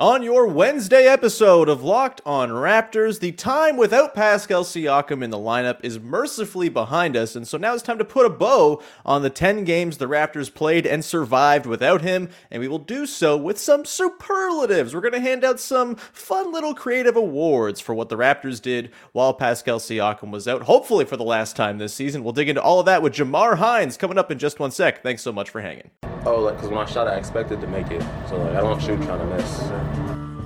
On your Wednesday episode of Locked on Raptors, the time without Pascal Siakam in the lineup is mercifully behind us, and so now it's time to put a bow on the 10 games the Raptors played and survived without him, and we will do so with some superlatives. We're going to hand out some fun little creative awards for what the Raptors did while Pascal Siakam was out, hopefully for the last time this season. We'll dig into all of that with Jamar Hinds coming up in just one sec. Thanks so much for hanging. Oh, like, because when I shot, I expected to make it. So, like, I don't shoot trying to miss.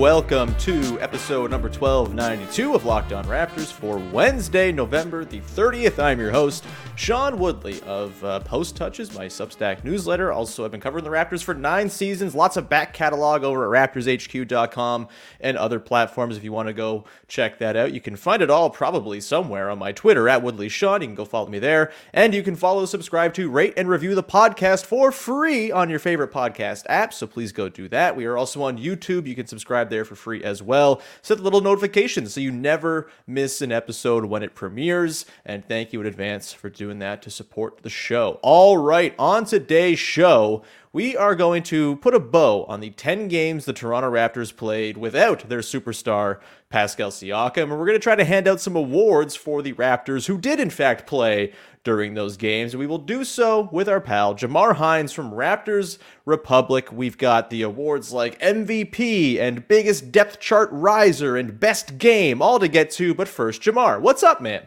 Welcome to episode number 1292 of Locked On Raptors for Wednesday, November the 30th. I'm your host, Sean Woodley of uh, Post Touches, my Substack newsletter. Also, I've been covering the Raptors for nine seasons. Lots of back catalog over at RaptorsHQ.com and other platforms if you want to go check that out. You can find it all probably somewhere on my Twitter at Woodley Sean. You can go follow me there. And you can follow, subscribe to, rate, and review the podcast for free on your favorite podcast app. So please go do that. We are also on YouTube. You can subscribe there for free as well. Set the little notifications so you never miss an episode when it premieres. And thank you in advance for doing that to support the show. All right, on today's show, we are going to put a bow on the 10 games the Toronto Raptors played without their superstar Pascal Siakam. And we're going to try to hand out some awards for the Raptors who did, in fact, play during those games. We will do so with our pal Jamar Hinds from Raptors Republic. We've got the awards like MVP and biggest depth chart riser and best game all to get to. But first, Jamar, what's up, man?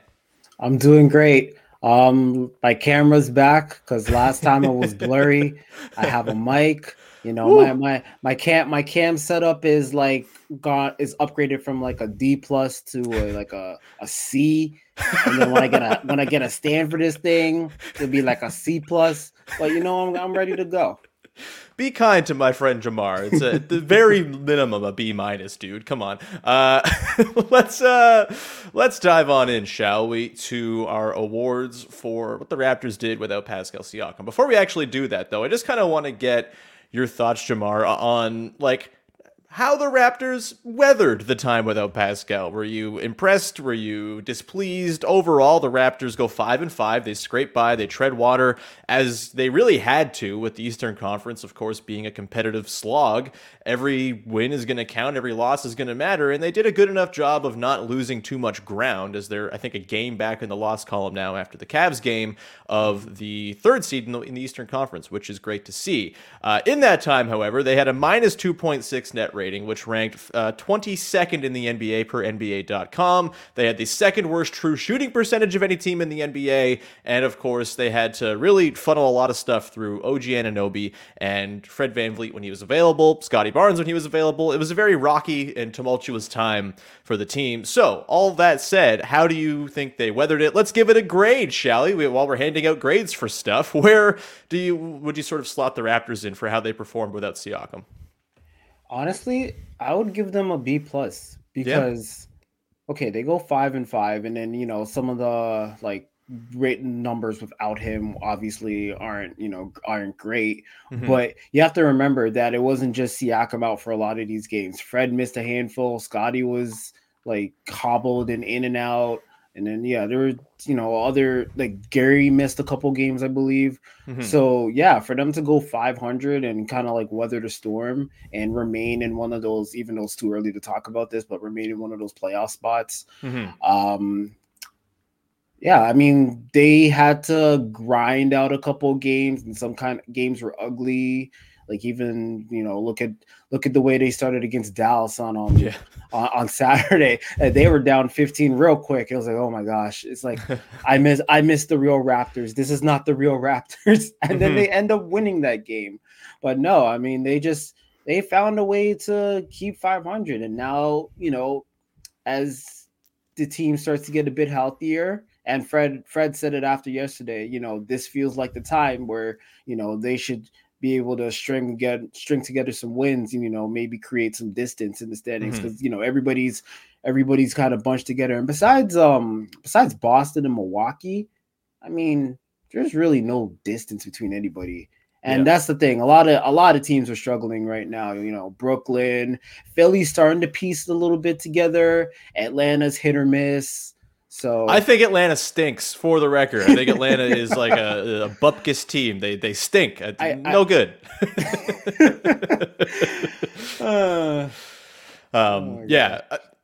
I'm doing great. Um, my camera's back because last time it was blurry. I have a mic. You know, my my my cam my cam setup is like got is upgraded from like a D plus to a, like a a C. And then when I get a when I get a stand for this thing, it'll be like a C plus. But you know, I'm I'm ready to go. Be kind to my friend Jamar. It's a, the very minimum a B minus, dude. Come on. Uh, let's uh, let's dive on in, shall we, to our awards for what the Raptors did without Pascal Siakam. Before we actually do that, though, I just kind of want to get your thoughts, Jamar, on like how the Raptors weathered the time without Pascal. Were you impressed? Were you displeased? Overall, the Raptors go five and five. They scrape by. They tread water as they really had to, with the Eastern Conference, of course, being a competitive slog. Every win is going to count. Every loss is going to matter, and they did a good enough job of not losing too much ground. As they're, I think, a game back in the loss column now after the Cavs game of the third seed in the, in the Eastern Conference, which is great to see. Uh, in that time, however, they had a minus two point six net rate rating, which ranked uh, 22nd in the NBA per NBA.com. They had the second worst true shooting percentage of any team in the NBA. And of course, they had to really funnel a lot of stuff through OG Anunoby and Fred VanVleet when he was available, Scotty Barnes when he was available. It was a very rocky and tumultuous time for the team. So, all that said, how do you think they weathered it? Let's give it a grade, shall we? While we're handing out grades for stuff, where do you would you sort of slot the Raptors in for how they performed without Siakam? Honestly, I would give them a B plus because okay, they go five and five, and then you know some of the like written numbers without him obviously aren't you know aren't great. Mhm. But you have to remember that it wasn't just Siakam out for a lot of these games. Fred missed a handful. Scotty was like hobbled and in and out. And then yeah, there were you know other like Gary missed a couple games, I believe. Mhm. So yeah, for them to go 500 and kind of like weather the storm and remain in one of those, even though it's too early to talk about this, but remain in one of those playoff spots. Mhm. Um, Yeah, I mean, they had to grind out a couple games, and some kind of games were ugly. Like even you know, look at look at the way they started against Dallas on um, Yeah. on, on Saturday. Uh, They were down 15 real quick. It was like, oh my gosh, it's like I miss I miss the real Raptors. This is not the real Raptors, and then Mhm. they end up winning that game. But no, I mean, they just they found a way to keep 500, and now you know, as the team starts to get a bit healthier. And Fred Fred said it after yesterday. You know, this feels like the time where you know they should be able to string get string together some wins and you know maybe create some distance in the standings because you know everybody's everybody's kind of bunched together. And besides um besides Boston and Milwaukee, I mean, there's really no distance between anybody. And Yeah. that's the thing. A lot of a lot of teams are struggling right now. You know, Brooklyn, Philly's starting to piece a little bit together. Atlanta's hit or miss. So I think Atlanta stinks. For the record, I think Atlanta is like a, a bupkis team. They they stink. Uh, I- no good. Uh, Um, my yeah,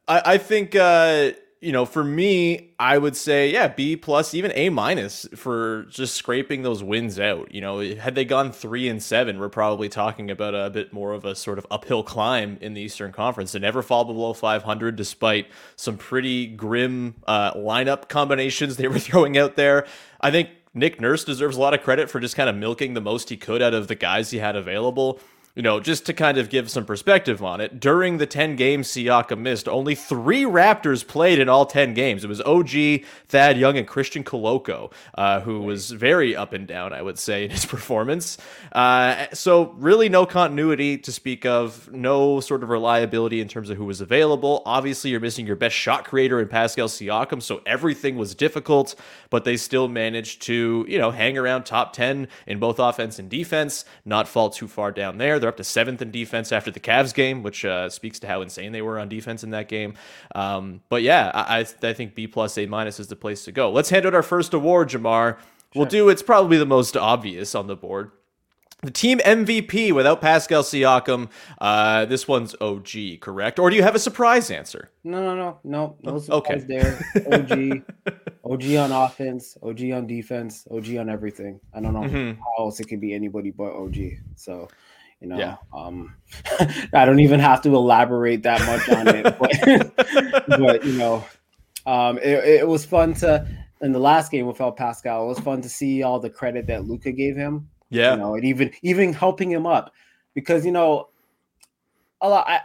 I, I think uh, you know, for me, I would say yeah, B plus, even A minus for just scraping those wins out. You know, had they gone three and seven, we're probably talking about a bit more of a sort of uphill climb in the Eastern Conference. They never fall below 500, despite some pretty grim uh, lineup combinations they were throwing out there. I think Nick Nurse deserves a lot of credit for just kind of milking the most he could out of the guys he had available you know, just to kind of give some perspective on it, during the 10 games Siakam missed, only three Raptors played in all 10 games. It was OG, Thad Young, and Christian Koloko, uh, who was very up and down, I would say, in his performance. Uh, so, really, no continuity to speak of, no sort of reliability in terms of who was available. Obviously, you're missing your best shot creator in Pascal Siakam, so everything was difficult, but they still managed to, you know, hang around top 10 in both offense and defense, not fall too far down there. They're up to seventh in defense after the Cavs game, which uh, speaks to how insane they were on defense in that game. Um, but yeah, I, I think B plus A minus is the place to go. Let's hand out our first award, Jamar. We'll do it's probably the most obvious on the board. The team MVP without Pascal Siakam. Uh, this one's OG, correct? Or do you have a surprise answer? no, no, no, no, no Okay. there. OG, OG on offense, OG on defense, OG on everything. I don't know Mhm. how else it could be anybody but OG. So, you know, Yeah. um, I don't even have to elaborate that much on it, but, but you know, um, it, it was fun to in the last game without Pascal. It was fun to see all the credit that Luka gave him. Yeah. you know, and even even helping him up because you know, a lot. I, I,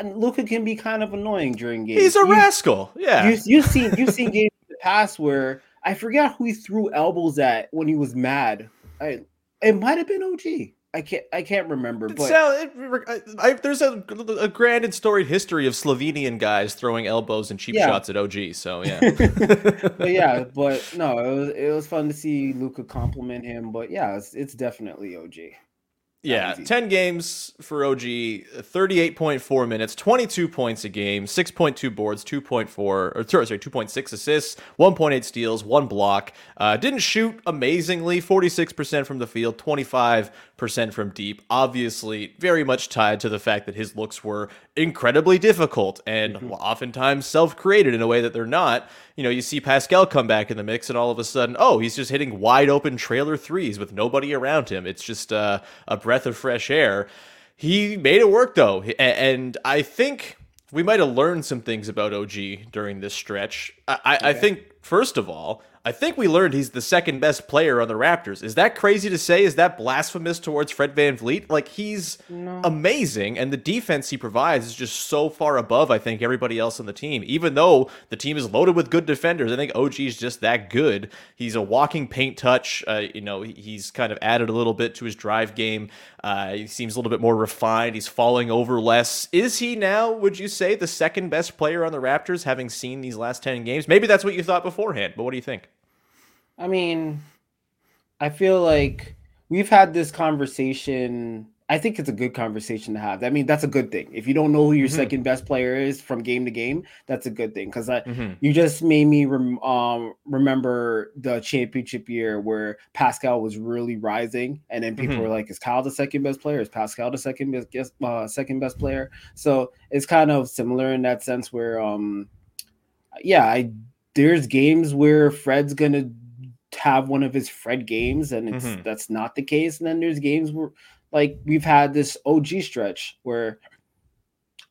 and Luka can be kind of annoying during games. He's a You- rascal. Yeah. You, you've seen you've seen games in the past where I forgot who he threw elbows at when he was mad. I it might have been OG. I can't I can't remember, but sound- it- I, I- there's a, a grand and storied history of Slovenian guys throwing elbows and cheap Yeah. shots at OG. So yeah, but yeah, but no, it was it was fun to see Luka compliment him. But yeah, it's, it's definitely OG. Yeah. Ten games for OG, thirty-eight point four minutes, twenty-two points a game, six point two boards, two point four or sorry, two point six assists, one point eight steals, one block. Uh, didn't shoot amazingly, forty-six percent from the field, twenty-five percent from deep. Obviously, very much tied to the fact that his looks were incredibly difficult and oftentimes self-created in a way that they're not. You know, you see Pascal come back in the mix, and all of a sudden, oh, he's just hitting wide open trailer threes with nobody around him. It's just uh, a breath of fresh air. He made it work though, and I think we might have learned some things about OG during this stretch. I, I, I think first of all, I think we learned he's the second best player on the Raptors. Is that crazy to say? Is that blasphemous towards Fred VanVleet? Like he's amazing, and the defense he provides is just so far above, I think, everybody else on the team. Even though the team is loaded with good defenders, I think OG is just that good. He's a walking paint touch. Uh, you know, he's kind of added a little bit to his drive game. Uh, he seems a little bit more refined. He's falling over less. Is he now, would you say, the second best player on the Raptors, having seen these last 10 games? Maybe that's what you thought beforehand, but what do you think? I mean, I feel like we've had this conversation. I think it's a good conversation to have. I mean, that's a good thing. If you don't know who your Mhm. second best player is from game to game, that's a good thing. Because I, Mhm. you just made me rem- um, remember the championship year where Pascal was really rising, and then people Mhm. were like, "Is Kyle the second best player? Is Pascal the second best uh, second best player?" So it's kind of similar in that sense where, um, yeah, I there's games where Fred's gonna have one of his Fred games, and it's Mhm. that's not the case. And then there's games where, like, we've had this OG stretch where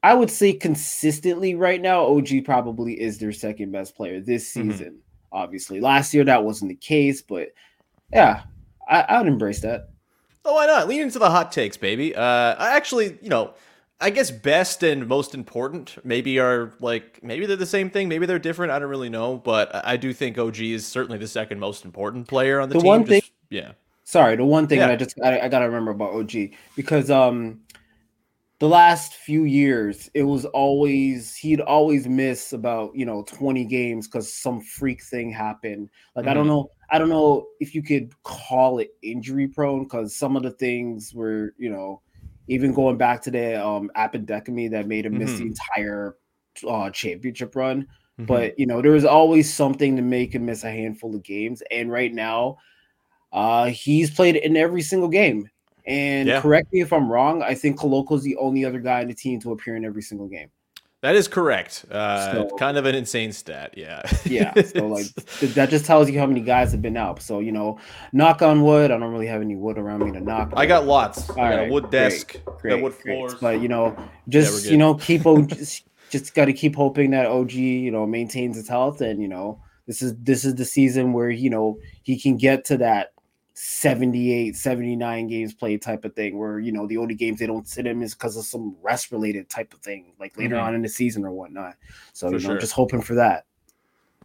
I would say consistently right now, OG probably is their second best player this Mhm. season. Obviously, last year that wasn't the case, but yeah, I, I would embrace that. Oh, why not? Lean into the hot takes, baby. Uh, I actually, you know, I guess best and most important maybe are like maybe they're the same thing, maybe they're different. I don't really know, but I do think OG is certainly the second most important player on the, The team. one thing- just- yeah, Sorry, the one thing Yeah. I just I, I gotta remember about OG because um the last few years it was always he'd always miss about you know 20 games because some freak thing happened. Like I don't Mhm. know I don't know if you could call it injury prone because some of the things were you know even going back to the um appendectomy that made him miss the Mhm. entire uh, championship run Mhm. but you know there was always something to make him miss a handful of games and right now uh he's played in every single game and Yeah. correct me if i'm wrong i think Koloko's the only other guy in the team to appear in every single game that is correct. Uh, So- kind of an insane stat. Yeah, yeah so like that just tells you how many guys have been out so you know knock on wood i don't really have any wood around me to knock I got lots. I got right, a wood desk, great, wood great. floors. but you know just good. you know keep just, just got to keep hoping that og you know maintains his health and you know this is this is the season where you know he can get to that 78 79 games played type of thing where you know the only games they don't sit him is because of some rest related type of thing like later Mhm. on in the season or whatnot so For you know sure. just hoping for that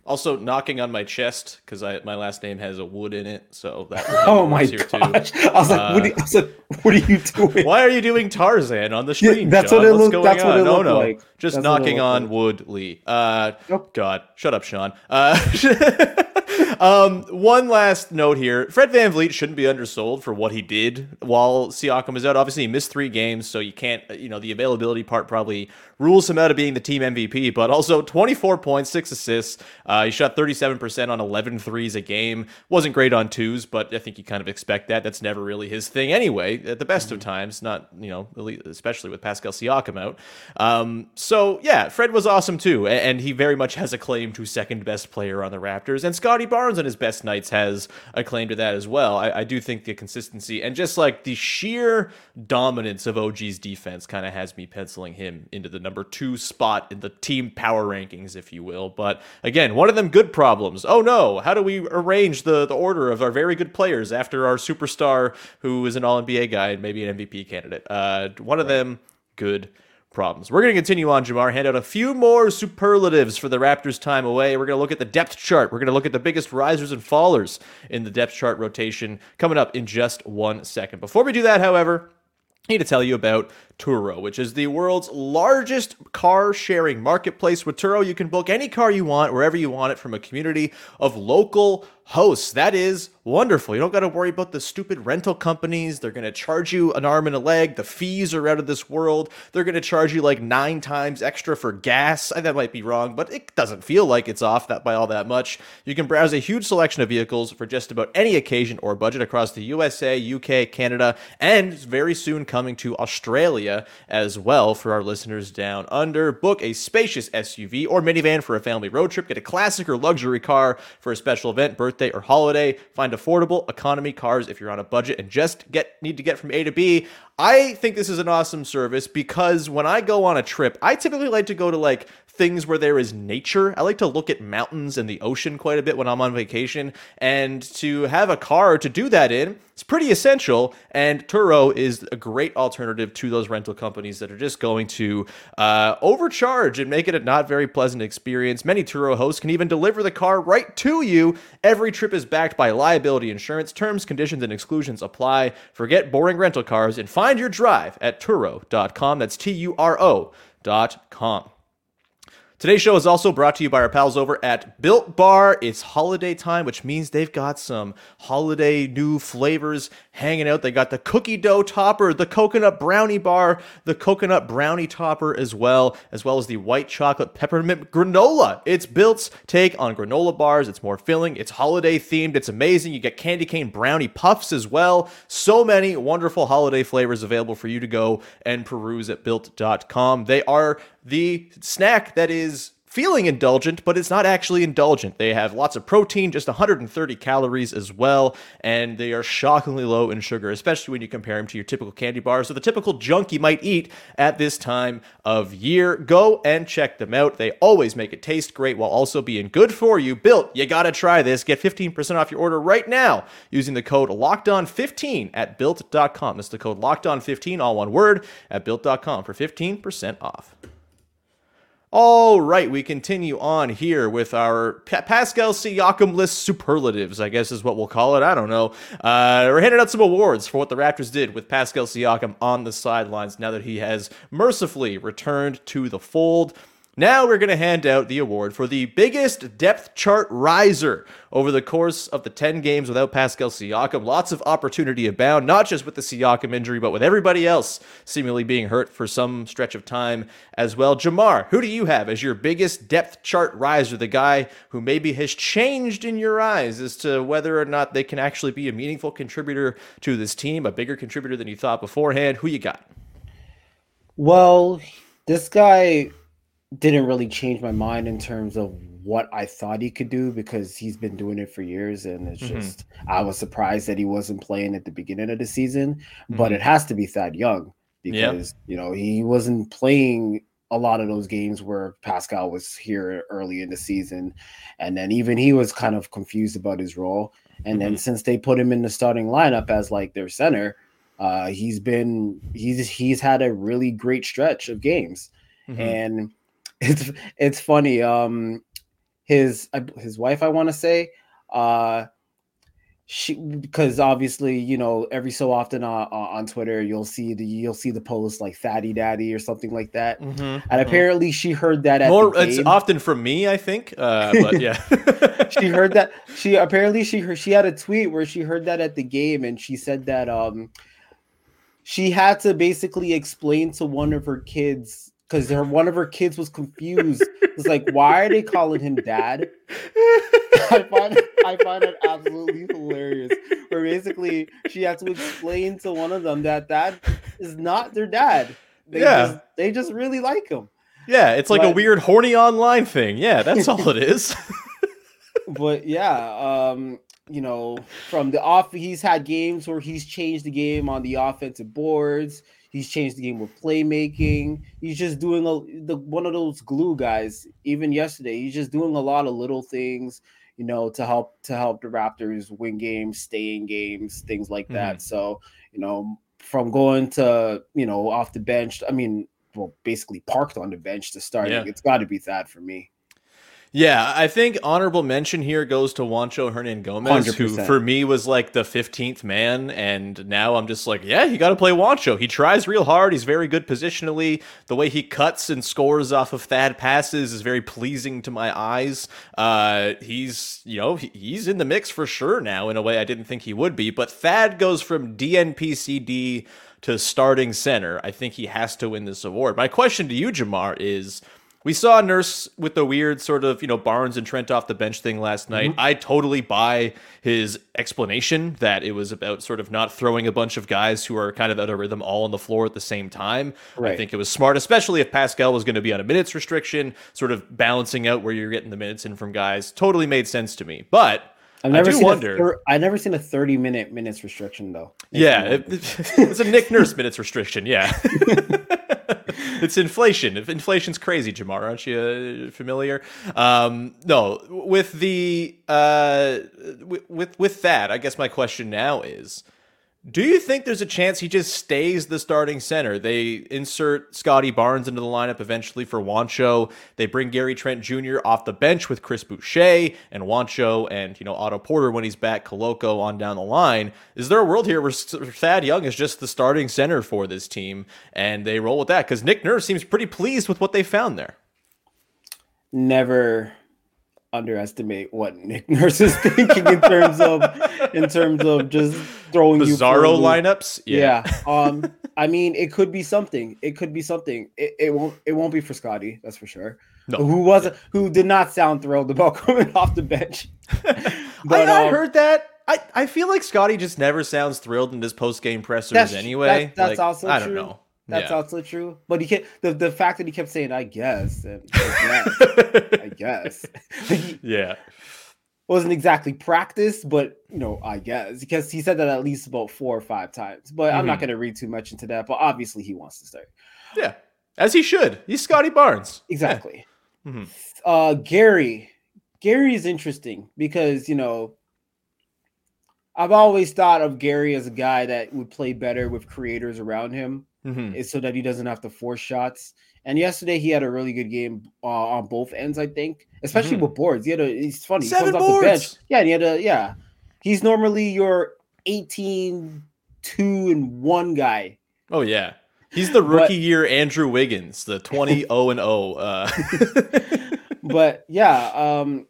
Also, knocking on my chest because I my last name has a wood in it, so that oh my works here too. gosh i was like what, are, Uh, I was like what are you doing Why are you doing Tarzan on the Yeah, that's Sean? what it going that's what it no, looked no, like. just That's knocking on like. wood, Lee. Uh, Nope. God, shut up, Sean. Uh, um, one last note here: Fred VanVleet shouldn't be undersold for what he did while Siakam is out. Obviously, he missed three games, so you can't. You know, the availability part probably rules him out of being the team MVP. But also, 24 points, six assists. Uh, he shot 37% on 11 threes a game. Wasn't great on twos, but I think you kind of expect that. That's never really his thing anyway. At the best Mm-hmm. of times, not you know, especially with Pascal Siakam out. Um, so yeah, Fred was awesome too, and he very much has a claim to second best player on the Raptors. And Scotty Barnes on his best nights has a claim to that as well. I, I do think the consistency and just like the sheer dominance of OG's defense kind of has me penciling him into the number two spot in the team power rankings, if you will. But again, one of them good problems. Oh no, how do we arrange the the order of our very good players after our superstar who is an All NBA guy and maybe an MVP candidate? Uh, one of them good problems. We're going to continue on, Jamar, hand out a few more superlatives for the Raptors' time away. We're going to look at the depth chart. We're going to look at the biggest risers and fallers in the depth chart rotation coming up in just one second. Before we do that, however, I need to tell you about Turo, which is the world's largest car sharing marketplace. With Turo, you can book any car you want, wherever you want it, from a community of local hosts. That is wonderful. You don't got to worry about the stupid rental companies. They're going to charge you an arm and a leg. The fees are out of this world. They're going to charge you like nine times extra for gas. That might be wrong, but it doesn't feel like it's off that by all that much. You can browse a huge selection of vehicles for just about any occasion or budget across the USA, UK, Canada, and very soon coming to Australia as well for our listeners down under. Book a spacious SUV or minivan for a family road trip. Get a classic or luxury car for a special event, birthday, or holiday. Find affordable economy cars if you're on a budget and just get need to get from A to B. I think this is an awesome service because when I go on a trip, I typically like to go to like things where there is nature. I like to look at mountains and the ocean quite a bit when I'm on vacation, and to have a car to do that in, it's pretty essential. And Turo is a great alternative to those rental companies that are just going to uh, overcharge and make it a not very pleasant experience. Many Turo hosts can even deliver the car right to you. Every trip is backed by liability insurance. Terms, conditions, and exclusions apply. Forget boring rental cars and find your drive at Turo.com. That's T U R O.com. Today's show is also brought to you by our pals over at Built Bar. It's holiday time, which means they've got some holiday new flavors hanging out. They got the cookie dough topper, the coconut brownie bar, the coconut brownie topper as well, as well as the white chocolate peppermint granola. It's Built's take on granola bars. It's more filling, it's holiday themed, it's amazing. You get candy cane brownie puffs as well. So many wonderful holiday flavors available for you to go and peruse at built.com. They are the snack that is feeling indulgent, but it's not actually indulgent. They have lots of protein, just 130 calories as well, and they are shockingly low in sugar, especially when you compare them to your typical candy bars or the typical junk you might eat at this time of year. Go and check them out. They always make it taste great while also being good for you. Built, you gotta try this. Get 15% off your order right now using the code LOCKEDON15 at built.com. That's the code LOCKEDON15, all one word, at built.com for 15% off. All right, we continue on here with our Pa- Pascal Siakam list superlatives, I guess is what we'll call it. I don't know. Uh, we're handing out some awards for what the Raptors did with Pascal Siakam on the sidelines now that he has mercifully returned to the fold. Now we're going to hand out the award for the biggest depth chart riser over the course of the 10 games without Pascal Siakam. Lots of opportunity abound, not just with the Siakam injury, but with everybody else seemingly being hurt for some stretch of time as well. Jamar, who do you have as your biggest depth chart riser, the guy who maybe has changed in your eyes as to whether or not they can actually be a meaningful contributor to this team, a bigger contributor than you thought beforehand? Who you got? Well, this guy didn't really change my mind in terms of what I thought he could do because he's been doing it for years and it's Mhm. just I was surprised that he wasn't playing at the beginning of the season, but Mhm. it has to be Thad Young because you know he wasn't playing a lot of those games where Pascal was here early in the season and then even he was kind of confused about his role and then since they put him in the starting lineup as like their center uh he's been he's he's had a really great stretch of games Mhm. and it's it's funny um his his wife i want to say uh she because obviously you know every so often uh, uh, on twitter you'll see the you'll see the post like fatty daddy or something like that Mhm, and mhm. apparently she heard that at More, it's often from me, I think. Uh, but yeah, she heard that she apparently she heard she had a tweet where she heard that at the game and she said that um she had to basically explain to one of her kids because her one of her kids was confused. It's like, why are they calling him dad? I find I find it absolutely hilarious. Where basically she had to explain to one of them that that is not their dad. They Yeah. just, they just really like him. Yeah, it's like a weird horny online thing. Yeah, that's all it is. but yeah, um, you know, from the off, he's had games where he's changed the game on the offensive boards. He's changed the game with playmaking. He's just doing a the one of those glue guys. Even yesterday, he's just doing a lot of little things, you know, to help to help the Raptors win games, stay in games, things like mm-hmm. that. So, you know, from going to you know off the bench, I mean, well, basically parked on the bench to starting, Yeah. it's got to be that for me. Yeah, I think honorable mention here goes to Juancho Hernangomez, who 100%. for me was like the 15th man. And now I'm just like, yeah, you got to play Juancho. He tries real hard. He's very good positionally. The way he cuts and scores off of Thad passes is very pleasing to my eyes. Uh, he's, you know, he- he's in the mix for sure now in a way I didn't think he would be. But Thad goes from DNPCD to starting center. I think he has to win this award. My question to you, Jamar, is we saw Nurse with the weird sort of, you know, Barnes and Trent off the bench thing last night. Mm-hmm. I totally buy his explanation that it was about sort of not throwing a bunch of guys who are kind of out of rhythm all on the floor at the same time. I think it was smart, especially if Pascal was going to be on a minutes restriction, sort of balancing out where you're getting the minutes in from guys. Totally made sense to me. But I've never I do seen wonder. A thir- I've never seen a thirty minute minutes restriction though. Yeah, it- it's a Nick Nurse minutes restriction. Yeah, it's inflation. If inflation's crazy, Jamar, aren't you uh, familiar? Um, no, with the uh, with, with with that, I guess my question now is. Do you think there's a chance he just stays the starting center? They insert Scotty Barnes into the lineup eventually for Juancho. They bring Gary Trent Jr. off the bench with Chris Boucher and Juancho and you know Otto Porter when he's back, Koloko on down the line. Is there a world here where Thad Young is just the starting center for this team and they roll with that? Because Nick Nurse seems pretty pleased with what they found there. never underestimate what Nick Nurse is thinking in terms of in terms of just throwing Bizarro lineups, Yeah. Um. I mean, it could be something. It could be something. It, it won't. It won't be for Scotty. That's for sure. No. Who wasn't? Who did not sound thrilled about coming off the bench? But, I, I um, heard that. I, I feel like Scotty just never sounds thrilled in his post game pressers That's- anyway. that- that's Like, also I don't true. know. That's Yeah. also true. But he kept the, the fact that he kept saying, I guess, and I guess, I guess. He yeah. wasn't exactly practice, but you know, I guess because he said that at least about four or five times. But I'm not Mhm. gonna read too much into that. But obviously he wants to start. Yeah. As he should. He's Scotty Barnes. Exactly. Mhm. Uh Gary. Gary is interesting because you know I've always thought of Gary as a guy that would play better with creators around him. Mhm. is so that he doesn't have to force shots. And yesterday he had a really good game uh, on both ends, I think, especially Mhm. with boards. He had a he's funny. He Seven comes off the bench. boards! Yeah, and he had a yeah. He's normally your 18 2 and 1 guy. Oh yeah. He's the rookie year Andrew Wiggins, the 20 0 and 0. Uh But yeah, um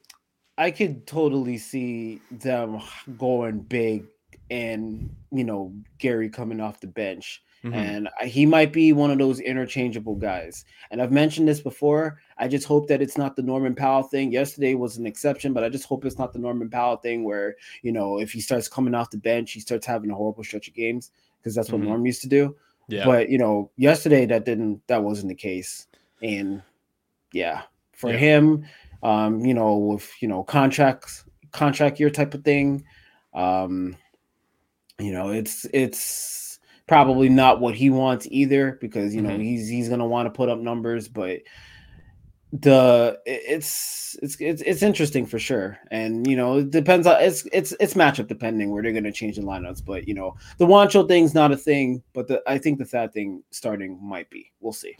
I could totally see them going big and you know Gary coming off the bench. Mhm. and he might be one of those interchangeable guys. And I've mentioned this before. I just hope that it's not the Norman Powell thing. Yesterday was an exception, but I just hope it's not the Norman Powell thing where you know if he starts coming off the bench, he starts having a horrible stretch of games because that's what Mhm. Norm used to do. yeah. But you know, yesterday that didn't that wasn't the case, and yeah, for Yeah. him, um, you know, with you know contracts, contract year type of thing, um, you know, it's it's probably not what he wants either because you know Mhm. he's he's gonna want to put up numbers, but the it's it's it's it's interesting for sure. And you know it depends on it's it's it's matchup depending where they're going to change the lineups but you know the Juancho thing's not a thing but the i think the thad thing starting might be. We'll see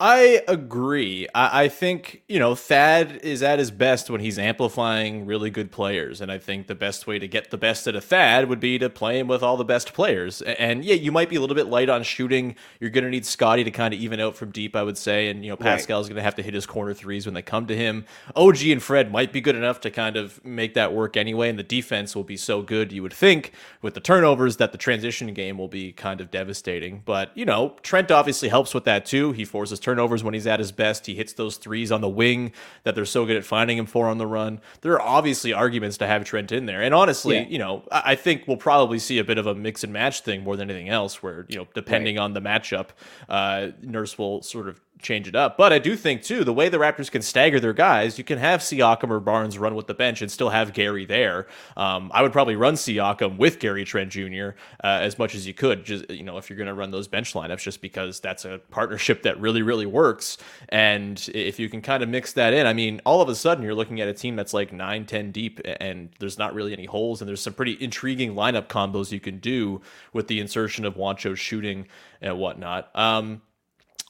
I agree. I, I think, you know, Thad is at his best when he's amplifying really good players. And I think the best way to get the best out of Thad would be to play him with all the best players. A- And yeah, you might be a little bit light on shooting. You're going to need Scotty to kind of even out from deep, I would say. And, you know, Pascal's going to have to hit his corner threes when they come to him. OG and Fred might be good enough to kind of make that work anyway. And the defense will be so good, you would think, with the turnovers, that the transition game will be kind of devastating. But, you know, Trent obviously helps with that too. He forces turnovers when he's at his best. He hits those threes on the wing that they're so good at finding him for on the run. There are obviously arguments to have Trent in there. And honestly, Yeah. you know, I I think we'll probably see a bit of a mix and match thing more than anything else, where, you know, depending on the matchup, uh, Nurse will sort of change it up. But I do think too, the way the Raptors can stagger their guys, you can have Siakam or Barnes run with the bench and still have Gary there. Um, I would probably run Siakam with Gary Trent Jr. Uh, as much as you could, just you know, if you're going to run those bench lineups, just because that's a partnership that really, really works. And if you can kind of mix that in, I mean, all of a sudden you're looking at a team that's like nine, ten deep, and there's not really any holes, and there's some pretty intriguing lineup combos you can do with the insertion of Juancho shooting and whatnot. Um,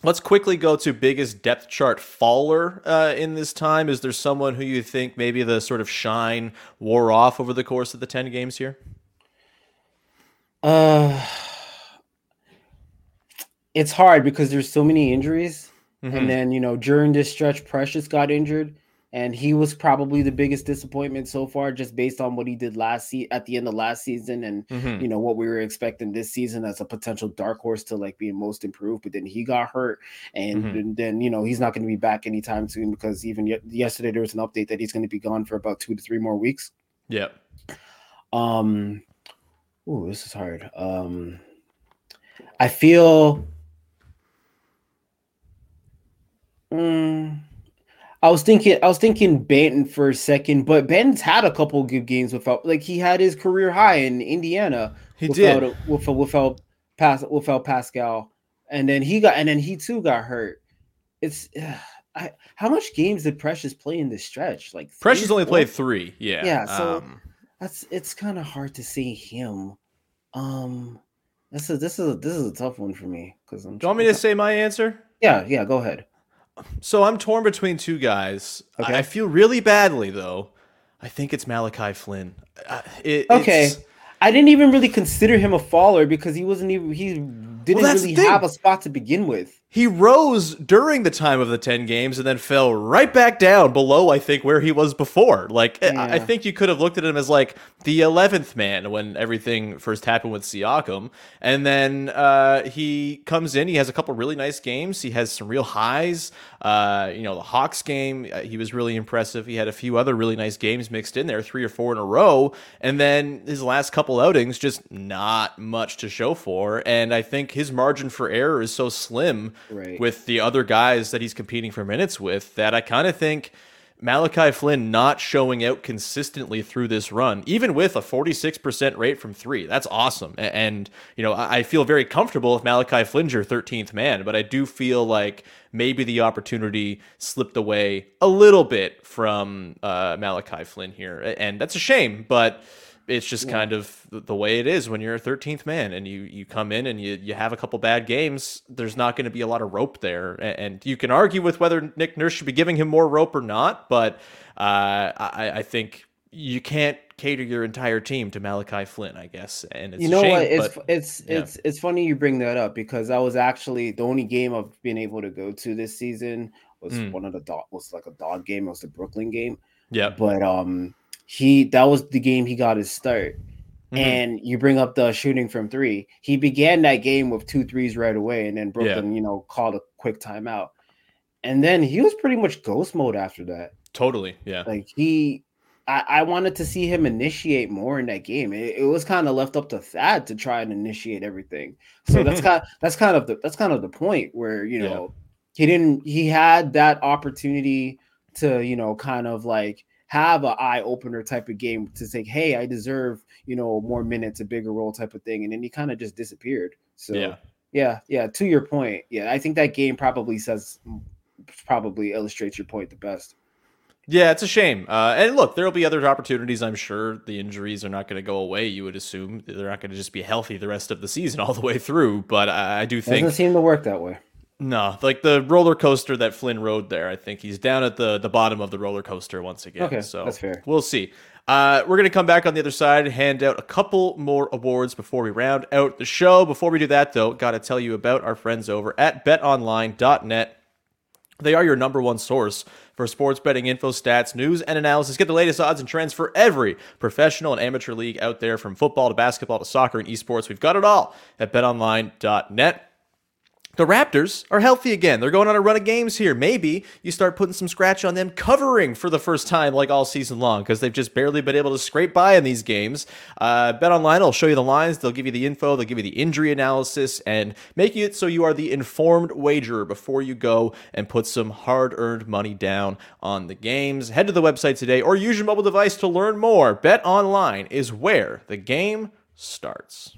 Let's quickly go to biggest depth chart faller uh, in this time. Is there someone who you think maybe the sort of shine wore off over the course of the 10 games here? uh it's hard because there's so many injuries Mhm. and then you know during this stretch precious got injured and he was probably the biggest disappointment so far just based on what he did last se- at the end of last season and Mhm. you know what we were expecting this season as a potential dark horse to like being most improved but then he got hurt and Mhm. then- then you know he's not going to be back anytime soon because even ye- yesterday there was an update that he's going to be gone for about two to three more weeks Yeah. um ooh, this is hard um i feel Mm, I was thinking, I was thinking Banton for a second, but Banton's had a couple good games without, like he had his career high in Indiana. He without, did. without without Pas without Pascal, and then he got, and then he too got hurt. It's I, how much games did Precious play in this stretch? Like Precious only four? played three. Yeah. Yeah, so- Um, That's it's kind of hard to see him. Um, this is this is a, this is a tough one for me because I'm. do you want me to say my answer? Yeah, yeah. Go ahead. So I'm torn between two guys. Okay. I feel really badly, though. I think it's Malachi Flynn. Uh, it- Okay. it's- I didn't even really consider him a faller because he wasn't even he didn't the really have a spot to begin with. He rose during the time of the 10 games and then fell right back down below i think where he was before. Like I- i think you could have looked at him as like the 11th man when everything first happened with siakam. And then uh, he comes in he has a couple really nice games. He has some real highs. Uh, you know the hawks game uh, he was really impressive. He had a few other really nice games mixed in there three or four in a row. And then his last couple outings just not much to show for. And i think his margin for error is so slim Right. with the other guys that he's competing for minutes with that I kind of think Malachi Flynn not showing out consistently through this run, even with a 46% rate from three. That's awesome. And, you know, I feel very comfortable with Malachi Flynn's your 13th man, but I do feel like maybe the opportunity slipped away a little bit from uh, Malachi Flynn here. And that's a shame, but it's just kind of the way it is when you're a 13th man and you you come in and you you have a couple bad games there's not going to be a lot of rope there and you can argue with whether Nick Nurse should be giving him more rope or not but uh, I, I think you can't cater your entire team to Malachi Flynn I guess and it's you a know shame, what? It's but- it's yeah. it's it's funny you bring that up because that was actually the only game I've been able to go to this season was Mm. one of the dog was like a dog game. It was the Brooklyn game, yeah but um he that was the game he got his start. Mhm. And you bring up the shooting from three. He began that game with two threes right away, and then Brooklyn, you know, called a quick timeout. And then he was pretty much ghost mode after that. totally yeah Like he, I, I wanted to see him initiate more in that game. It, it was kind of left up to Thad to try and initiate everything. So that's kind that's kind of the that's kind of the point where you Yeah. know he didn't he had that opportunity to you know kind of like have a eye opener type of game to say hey I deserve you know more minutes a bigger role type of thing and then he kind of just disappeared. So yeah yeah yeah to your point yeah I think that game probably says probably illustrates your point the best. Yeah, it's a shame. Uh, and look, there will be other opportunities. I'm sure the injuries are not going to go away. You would assume they're not going to just be healthy the rest of the season all the way through. But I, I do think Doesn't seem to work that way. No, like the roller coaster that Flynn rode there. I think he's down at the the bottom of the roller coaster once again. Okay, so that's fair. We'll see. Uh, we're gonna come back on the other side, hand out a couple more awards before we round out the show. Before we do that, though, got to tell you about our friends over at BetOnline.net. They are your number one source for sports betting info, stats, news, and analysis. Get the latest odds and trends for every professional and amateur league out there, from football to basketball to soccer and esports. We've got it all at betonline.net. The Raptors are healthy again. They're going on a run of games here. Maybe you start putting some scratch on them covering for the first time, like all season long, because they've just barely been able to scrape by in these games. Uh, Bet Online will show you the lines. They'll give you the info. They'll give you the injury analysis and make it so you are the informed wagerer before you go and put some hard-earned money down on the games. Head to the website today or use your mobile device to learn more. Bet Online is where the game starts.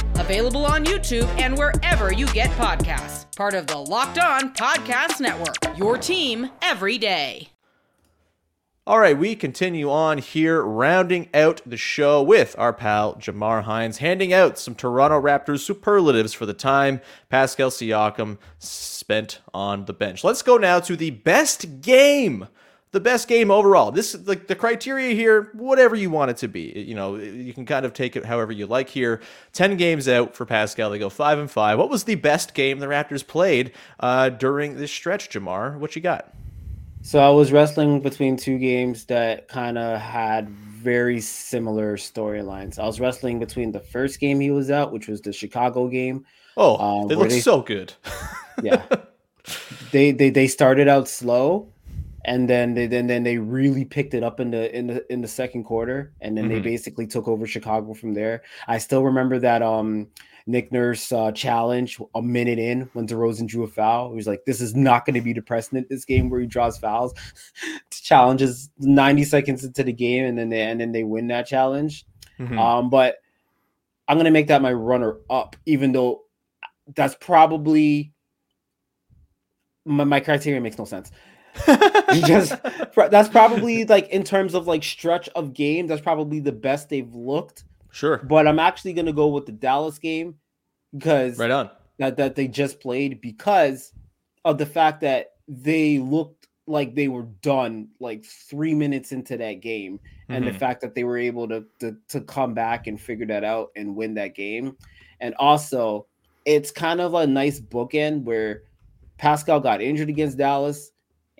available on YouTube and wherever you get podcasts. Part of the Locked On Podcast Network, your team every day. All right, we continue on here, rounding out the show with our pal Jamar Hinds, handing out some Toronto Raptors superlatives for the time Pascal Siakam spent on the bench. Let's go now to the best game. The best game overall. This like the criteria here, whatever you want it to be. You know, you can kind of take it however you like here. 10 games out for Pascal. They go 5 and 5. What was the best game the Raptors played uh, during this stretch, Jamar? What you got? So I was wrestling between two games that kind of had very similar storylines. I was wrestling between the first game he was out, which was the Chicago game. Oh, Um, they were look they- so good. Yeah, they they they started out slow, and then they then then they really picked it up in the in the in the second quarter, and then they Mhm. basically took over Chicago from there. I still remember that um Nick Nurse uh, challenge a minute in when DeRozan drew a foul. He was like, "This is not going to be the precedent this game where he draws fouls." Challenges ninety seconds into the game, and then they and then they win that challenge. Mhm. Um, but I'm gonna make that my runner up, even though that's probably my, my criteria makes no sense. Just that's probably like in terms of like stretch of games, that's probably the best they've looked. Sure. But I'm actually gonna go with the Dallas game because Right on. that that they just played because of the fact that they looked like they were done like three minutes into that game, and the Mhm. fact that they were able to, to to come back and figure that out and win that game, and also it's kind of a nice bookend where Pascal got injured against Dallas,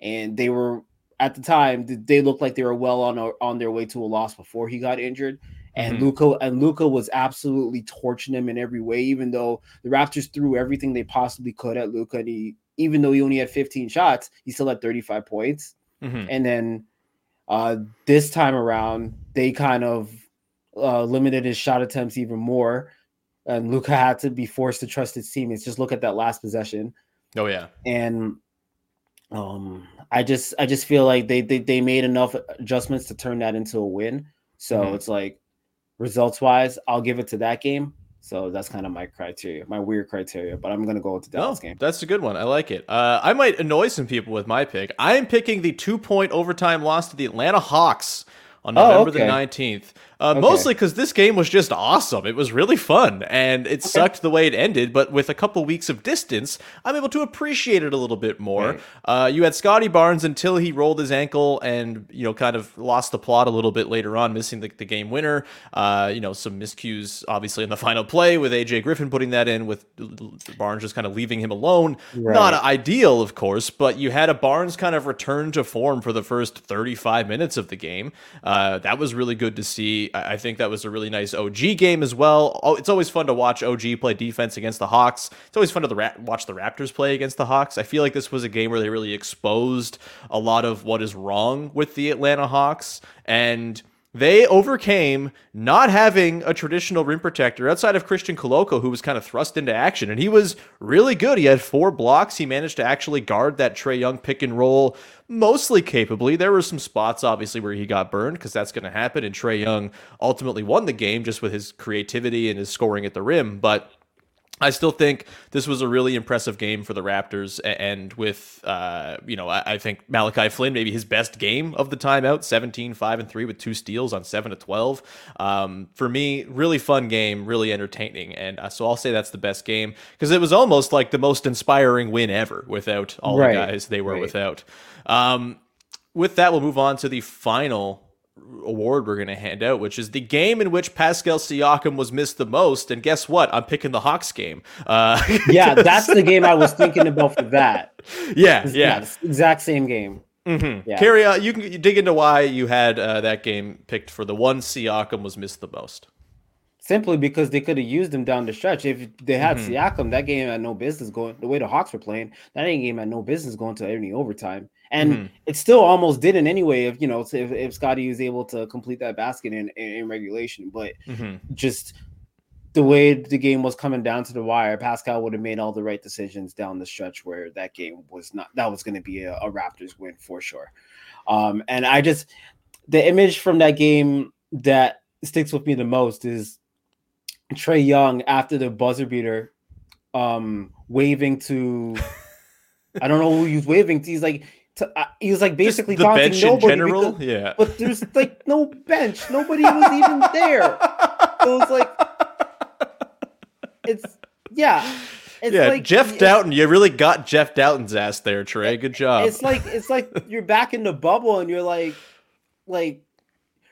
and they were at the time they looked like they were well on on their way to a loss before he got injured. And Mhm. Luka and Luka was absolutely torching him in every way, even though the Raptors threw everything they possibly could at Luka. And he, even though he only had 15 shots, he still had 35 points. Mhm. And then uh, this time around, they kind of uh, limited his shot attempts even more. And Luka had to be forced to trust his teammates. Just look at that last possession Oh yeah. and um i just i just feel like they they, they made enough adjustments to turn that into a win so Mhm. it's like results wise i'll give it to that game so that's kind of my criteria my weird criteria but i'm gonna go with the No, dallas game that's a good one. I like it. Uh, I might annoy some people with my pick. I am picking the two point overtime loss to the Atlanta Hawks on Oh, November okay. the 19th. Uh, Okay. Mostly because this game was just awesome. It was really fun, and it sucked the way it ended. But with a couple weeks of distance, I'm able to appreciate it a little bit more. Uh, you had Scottie Barnes until he rolled his ankle and you know kind of lost the plot a little bit later on, missing the, the game winner. Uh, you know some miscues obviously in the final play with AJ Griffin putting that in with Barnes just kind of leaving him alone. Not ideal, of course, but you had a Barnes kind of return to form for the first 35 minutes of the game. Uh, Uh, that was really good to see. I I think that was a really nice OG game as well. Oh, it's always fun to watch OG play defense against the Hawks. It's always fun to the Ra- watch the Raptors play against the Hawks. I feel like this was a game where they really exposed a lot of what is wrong with the Atlanta Hawks and they overcame not having a traditional rim protector outside of Christian Koloko, who was kind of thrust into action. And he was really good. He had four blocks. He managed to actually guard that Trae Young pick and roll mostly capably. There were some spots, obviously, where he got burned because that's going to happen. And Trae Young ultimately won the game just with his creativity and his scoring at the rim. But I still think this was a really impressive game for the Raptors, and with uh, you know, I, I think Malachi Flynn maybe his best game of the timeout, 17, 5 and 3 with two steals on 7 to 12. Um, for me, really fun game, really entertaining, and uh, so I'll say that's the best game because it was almost like the most inspiring win ever without all Right, the guys they were right. without. Um, with that, we'll move on to the final award we're going to hand out, which is the game in which Pascal Siakam was missed the most. And guess what? I'm picking the Hawks game. Uh, yeah that's the game i was thinking about for that yeah, It's- yeah. it's exact same game Mm-hmm. yeah. Carry on. You can you dig into why you had uh, that game picked for the one Siakam was missed the most. simply because they could have used him down the stretch. If they had Mhm. Siakam, that game had no business going. The way the Hawks were playing, that game had no business going to any overtime, and Mhm. it still almost didn't anyway. If you know, if, if Scottie was able to complete that basket in, in, in regulation, but Mhm. just the way the game was coming down to the wire, Pascal would have made all the right decisions down the stretch where that game was not. That was going to be a, a Raptors win for sure. Um, and I just the image from that game that sticks with me the most is Trae Young after the buzzer beater, um, waving to I don't know who he's waving to. He's like to, uh, he was like Just basically the taunting bench in nobody general. because- yeah. but there's like no bench. Nobody was even there. So was like it's yeah. It's yeah, like Jeff Dowtin. You really got Jeff Dowtin's ass there, Trey. Good job. It's like it's like you're back in the bubble and you're like like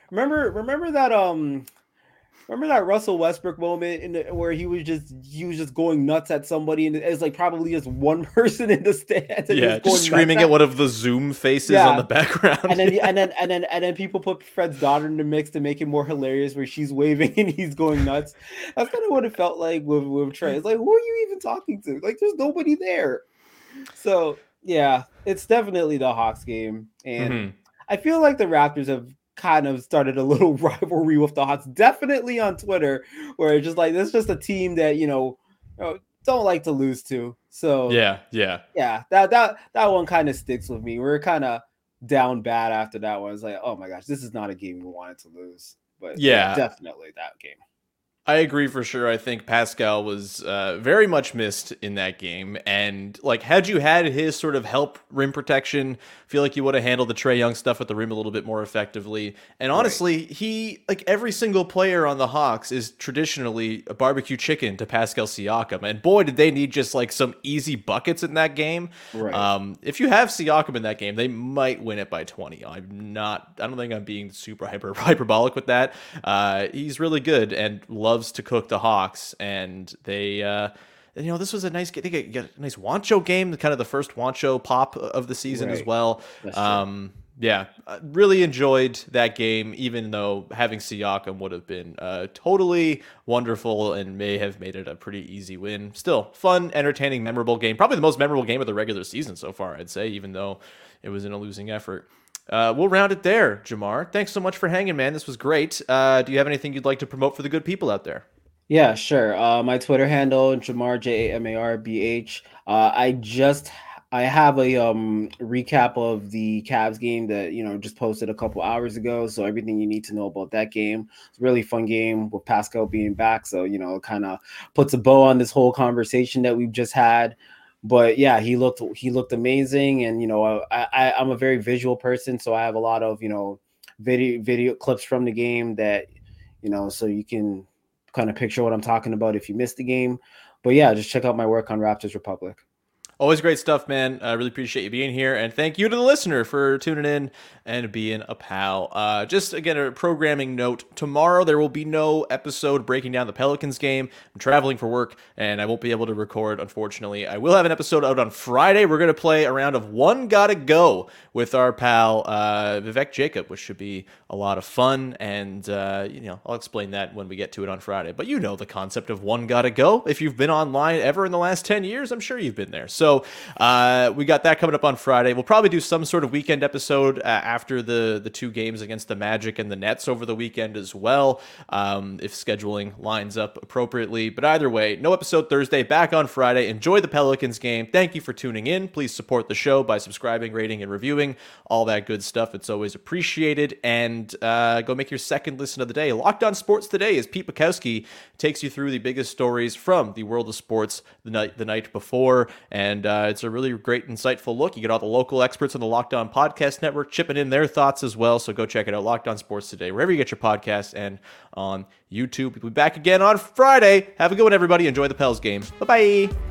remember remember that um remember that Russell Westbrook moment in the, where he was just he was just going nuts at somebody and it's like probably just one person in the stands and yeah, just going screaming at one of the Zoom faces Yeah. on the background. and then and then and then and then people put Fred's daughter in the mix to make it more hilarious, where she's waving and he's going nuts. That's kind of what it felt like with with Trey. It's like, who are you even talking to? Like, there's nobody there. So yeah, it's definitely the Hawks game, and Mhm. I feel like the Raptors have kind of started a little rivalry with the Hawks. Definitely on Twitter, where it's just like this, is just a team that you know. you know, Don't like to lose to, so yeah, yeah. yeah, that that that one kind of sticks with me. We're kind of down bad after that one. It's like, oh my gosh, this is not a game we wanted to lose. But Yeah. definitely that game. I agree for sure. I think Pascal was uh, very much missed in that game, and like had you had his sort of help rim protection, feel like you would have handled the Trae Young stuff with the rim a little bit more effectively. And honestly, right. he like every single player on the Hawks is traditionally a barbecue chicken to Pascal Siakam, and boy, did they need just like some easy buckets in that game. Right. Um, if you have Siakam in that game, they might win it by twenty. I'm not. I don't think I'm being super hyper hyperbolic with that. Uh, he's really good and loves to cook the Hawks, and they. Uh, and, you know, this was a nice. They get, a nice Juancho game, kind of the first Juancho pop of the season right. as well. Um, yeah, really enjoyed that game, even though having Siakam would have been uh, totally wonderful and may have made it a pretty easy win. Still, fun, entertaining, memorable game. Probably the most memorable game of the regular season so far, I'd say, even though it was in a losing effort. Uh, we'll round it there, Jamar. Thanks so much for hanging, man. This was great. Uh, do you have anything you'd like to promote for the good people out there? Yeah, sure. Uh, my Twitter handle Jamar J A M A R B H. Uh, I just I have a um recap of the Cavs game that you know just posted a couple hours ago. So everything you need to know about that game. It's a really fun game with Pascal being back. So you know, kind of puts a bow on this whole conversation that we've just had. But yeah, he looked he looked amazing, and you know, I, I I'm a very visual person, so I have a lot of you know video video clips from the game that you know, so you can kind of picture what I'm talking about if you missed the game. But yeah, just check out my work on Raptors Republic. Always great stuff, man. I really appreciate you being here. And thank you to the listener for tuning in and being a pal. Uh, just again, a programming note tomorrow there will be no episode breaking down the Pelicans game. I'm traveling for work and I won't be able to record, unfortunately. I will have an episode out on Friday. We're going to play a round of One Gotta Go with our pal uh, Vivek Jacob, which should be a lot of fun. And, uh, you know, I'll explain that when we get to it on Friday. But you know the concept of One Gotta Go. If you've been online ever in the last 10 years, I'm sure you've been there. So, so uh, we got that coming up on Friday. We'll probably do some sort of weekend episode uh, after the the two games against the Magic and the Nets over the weekend as well, um, if scheduling lines up appropriately. But either way, no episode Thursday. Back on Friday. Enjoy the Pelicans game. Thank you for tuning in. Please support the show by subscribing, rating, and reviewing. All that good stuff. It's always appreciated. And uh, go make your second listen of the day. Locked on Sports today as Pete Bukowski takes you through the biggest stories from the world of sports the night the night before and and uh, it's a really great, insightful look. You get all the local experts on the Locked On Podcast Network chipping in their thoughts as well. So go check it out, Locked On Sports Today, wherever you get your podcasts and on YouTube. We'll be back again on Friday. Have a good one, everybody. Enjoy the Pels game. Bye bye.